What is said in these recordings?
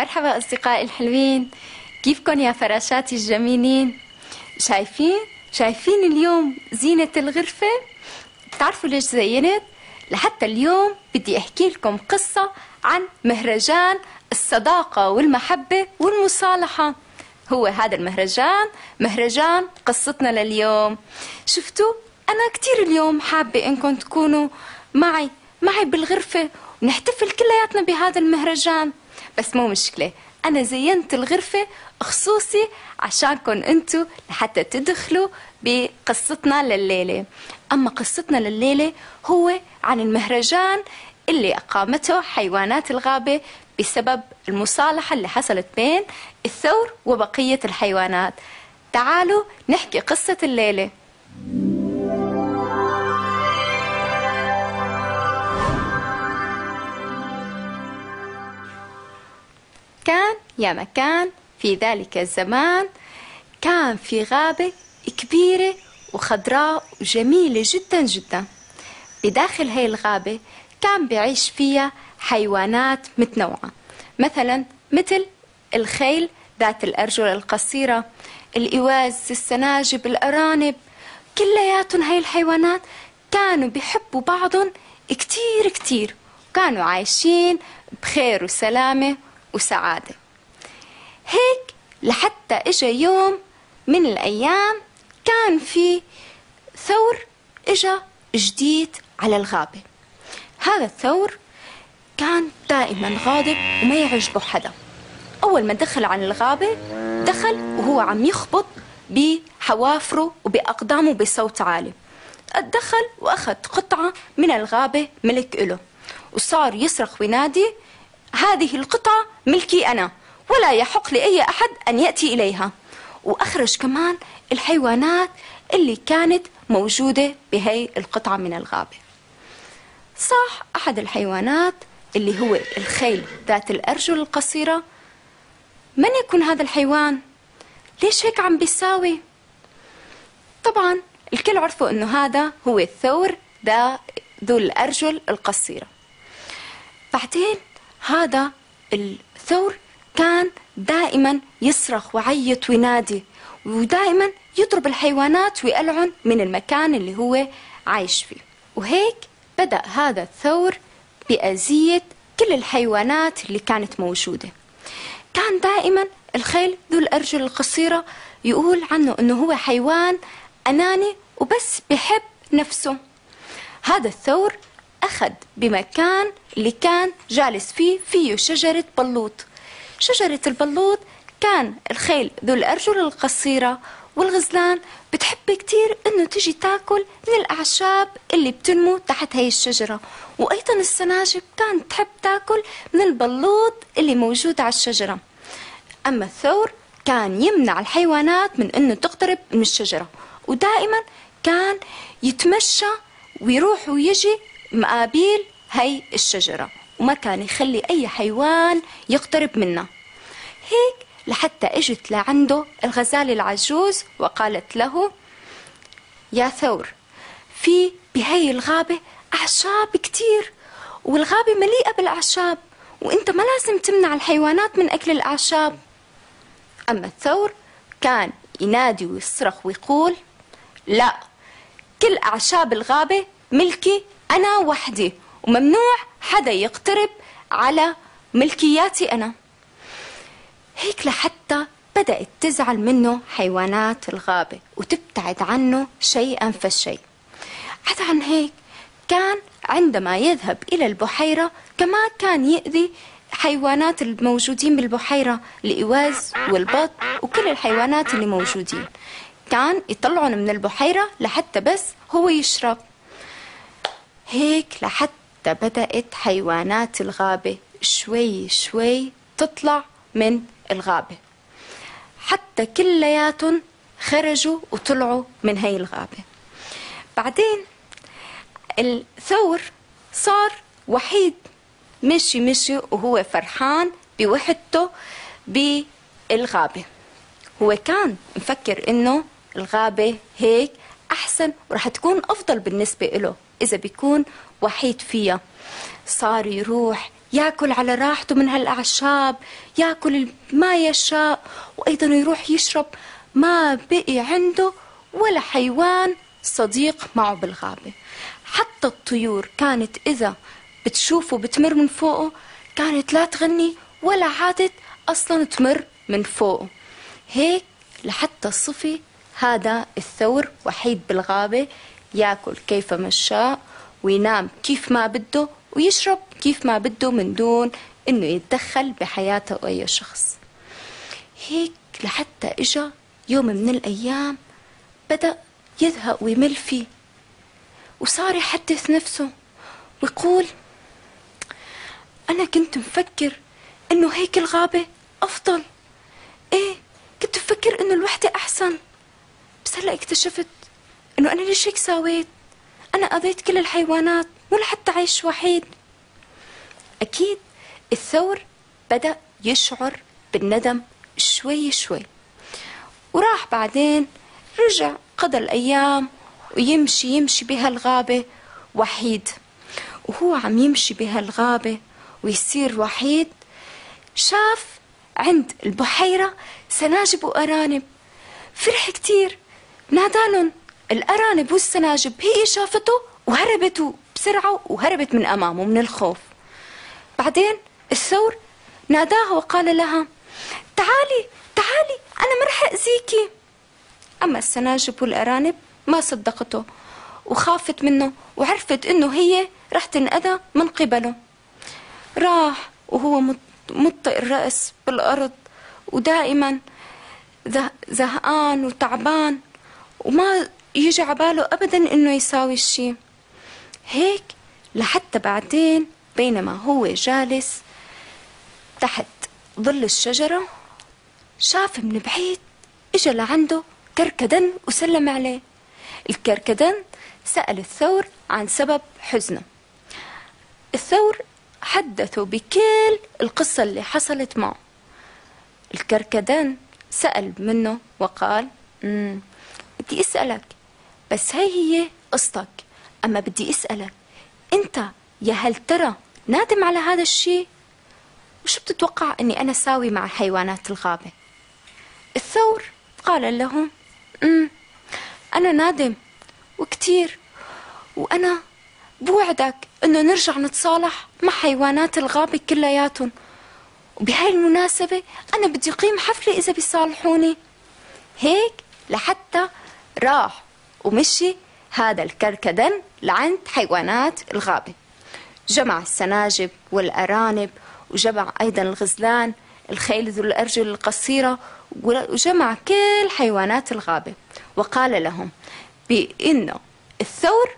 مرحبا أصدقائي الحلوين. كيفكن يا فراشاتي الجميلين؟ شايفين؟ شايفين اليوم زينة الغرفة؟ بتعرفوا ليش زينت؟ لحتى اليوم بدي أحكي لكم قصة عن مهرجان الصداقة والمحبة والمصالحة. هو هذا المهرجان مهرجان قصتنا لليوم. شفتوا؟ أنا كتير اليوم حابة إنكم تكونوا معي معي بالغرفة ونحتفل كلياتنا بهذا المهرجان. بس مو مشكلة. أنا زينت الغرفة خصوصي عشانكم أنتوا لحتى تدخلوا بقصتنا لليلة. أما قصتنا لليلة هو عن المهرجان اللي أقامته حيوانات الغابة بسبب المصالحة اللي حصلت بين الثور وبقية الحيوانات. تعالوا نحكي قصة الليلة. يا مكان في ذلك الزمان كان في غابة كبيرة وخضراء وجميلة جدا جدا. بداخل هاي الغابة كان بيعيش فيها حيوانات متنوعة. مثلا مثل الخيل ذات الأرجل القصيرة الإواز السناجب الأرانب. كلياتهم هاي الحيوانات كانوا بيحبوا بعضهم كتير كتير. كانوا عايشين بخير وسلامة وسعادة. لحتى إجا يوم من الأيام كان في ثور إجا جديد على الغابة. هذا الثور كان دائما غاضب وما يعجبه حدا. أول ما دخل على الغابة دخل وهو عم يخبط بحوافره وبأقدامه بصوت عالي. دخل وأخذ قطعة من الغابة ملك إله وصار يصرخ وينادي هذه القطعة ملكي أنا. ولا يحق لأي أحد أن يأتي إليها وأخرج كمان الحيوانات اللي كانت موجودة بهي القطعة من الغابة صح أحد الحيوانات اللي هو الخيل ذات الأرجل القصيرة من يكون هذا الحيوان؟ ليش هيك عم بيساوي؟ طبعا الكل عرفوا إنه هذا هو الثور ذا ذو الأرجل القصيرة بعدين هذا الثور كان دائما يصرخ ويعيط وينادي ودائما يضرب الحيوانات ويقلعن من المكان اللي هو عايش فيه. وهيك بدأ هذا الثور بأذية كل الحيوانات اللي كانت موجودة. كان دائما الخيل ذو الأرجل القصيرة يقول عنه أنه هو حيوان أناني وبس بحب نفسه. هذا الثور أخذ بمكان اللي كان جالس فيه فيه شجرة بلوط. شجرة البلوط كان الخيل ذو الأرجل القصيرة والغزلان بتحب كتير إنه تجي تاكل من الأعشاب اللي بتنمو تحت هاي الشجرة. وأيضا السناجب كانت تحب تاكل من البلوط اللي موجود على الشجرة. أما الثور كان يمنع الحيوانات من إنه تقترب من الشجرة. ودائما كان يتمشى ويروح ويجي مقابيل هي الشجرة. وما كان يخلي أي حيوان يقترب منها هيك لحتى إجت لعنده الغزالة العجوز وقالت له يا ثور في بهي الغابة أعشاب كتير والغابة مليئة بالأعشاب وإنت ما لازم تمنع الحيوانات من أكل الأعشاب. أما الثور كان ينادي ويصرخ ويقول لا كل أعشاب الغابة ملكي أنا وحدي. وممنوع حدا يقترب على ملكياتي أنا. هيك لحتى بدأت تزعل منه حيوانات الغابة وتبتعد عنه شيئا فشيء عدا عن هيك كان عندما يذهب إلى البحيرة كما كان يؤذي حيوانات الموجودين بالبحيرة الإواز والبط وكل الحيوانات اللي موجودين. كان يطلعون من البحيرة لحتى بس هو يشرب. هيك لحتى بدأت حيوانات الغابة شوي شوي تطلع من الغابة. حتى كلياتهم خرجوا وطلعوا من هاي الغابة. بعدين الثور صار وحيد مشي مشي وهو فرحان بوحدته بالغابة. هو كان مفكر إنه الغابة هيك أحسن ورح تكون أفضل بالنسبة له إذا بيكون وحيد فيها. صار يروح ياكل على راحته من هالأعشاب ياكل ما يشاء وأيضا يروح يشرب ما بقي عنده ولا حيوان صديق معه بالغابة. حتى الطيور كانت إذا بتشوفه بتمر من فوقه كانت لا تغني ولا عادت أصلا تمر من فوقه. هيك لحتى الصفي هذا الثور وحيد بالغابة ياكل كيفما شاء وينام كيف ما بده ويشرب كيف ما بده من دون إنه يتدخل بحياته اي شخص. هيك لحتى إجا يوم من الأيام بدأ يزهق ويمل فيه وصار يحدث نفسه ويقول أنا كنت مفكر إنه هيك الغابة أفضل. إيه كنت مفكر إنه الوحدة أحسن. بس هلأ اكتشفت إنه أنا ليش هيك سويت؟ أنا اذيت كل الحيوانات ولا حتى عيش وحيد. أكيد الثور بدأ يشعر بالندم شوي شوي. وراح بعدين رجع قضى الأيام ويمشي يمشي بهالغابة وحيد. وهو عم يمشي بهالغابة ويصير وحيد. شاف عند البحيرة سناجب وأرانب. فرح كتير. نادالن الأرانب والسناجب هي شافته وهربت بسرعة وهربت من أمامه من الخوف. بعدين الثور ناداها وقال لها تعالي تعالي أنا ما رح أذيكي. أما السناجب والأرانب ما صدقته وخافت منه وعرفت إنه هي رح تنأذى من قبله. راح وهو مطئ الرأس بالأرض ودائما زهقان وتعبان وما يجي عباله أبدا إنه يساوي الشي. هيك لحتى بعدين بينما هو جالس تحت ظل الشجرة شاف من بعيد إجا لعنده كركدن وسلم عليه. الكركدن سأل الثور عن سبب حزنه. الثور حدثه بكل القصة اللي حصلت معه. الكركدن سأل منه وقال بدي أسألك بس هاي هي قصتك. أما بدي أسألك أنت يا هل ترى نادم على هذا الشيء؟ وشو بتتوقع أني أنا ساوي مع حيوانات الغابة؟ الثور قال له أمم أنا نادم وكتير وأنا بوعدك أنه نرجع نتصالح مع حيوانات الغابة كلياتهم. وبهاي المناسبة أنا بدي أقيم حفلة إذا بيصالحوني. هيك لحتى راح ومشي هذا الكركدن لعند حيوانات الغابة. جمع السناجب والأرانب وجمع أيضا الغزلان الخيل ذو الأرجل القصيرة وجمع كل حيوانات الغابة. وقال لهم بأنه الثور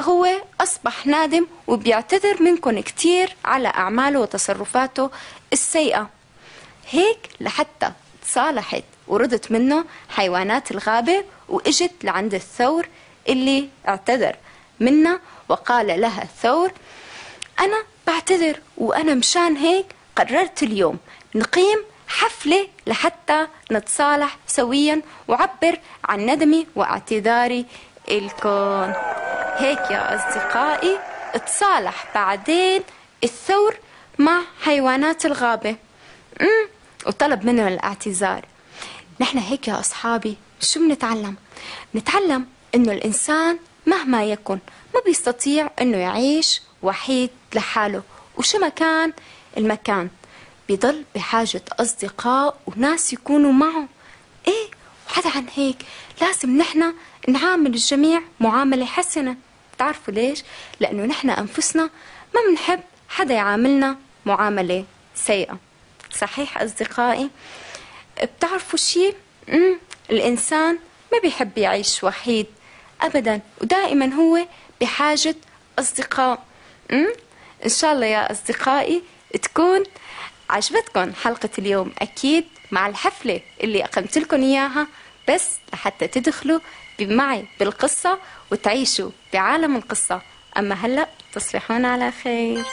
هو أصبح نادم وبيعتذر منكم كتير على أعماله وتصرفاته السيئة. هيك لحتى تصالحت وردت منه حيوانات الغابة وإجت لعند الثور اللي اعتذر منا وقال لها الثور أنا بعتذر وأنا مشان هيك قررت اليوم نقيم حفلة لحتى نتصالح سويا وعبر عن ندمي واعتذاري الكون هيك يا أصدقائي تصالح بعدين الثور مع حيوانات الغابة. وطلب منهم الاعتذار. نحن هيك يا أصحابي شو بنتعلم نتعلم إنه الإنسان مهما يكن ما بيستطيع إنه يعيش وحيد لحاله وشو ما كان المكان بيضل بحاجة أصدقاء وناس يكونوا معه إيه وحتى عن هيك لازم نحن نعامل الجميع معاملة حسنة بتعرفوا ليش؟ لأنه نحن أنفسنا ما بنحب حدا يعاملنا معاملة سيئة صحيح أصدقائي؟ بتعرفوا شيء؟ الإنسان ما بيحب يعيش وحيد أبدا ودائما هو بحاجة أصدقاء. إن شاء الله يا أصدقائي تكون عجبتكم حلقة اليوم. أكيد مع الحفلة اللي أقمت لكم إياها بس لحتى تدخلوا معي بالقصة وتعيشوا بعالم القصة. أما هلأ تصبحون على خير.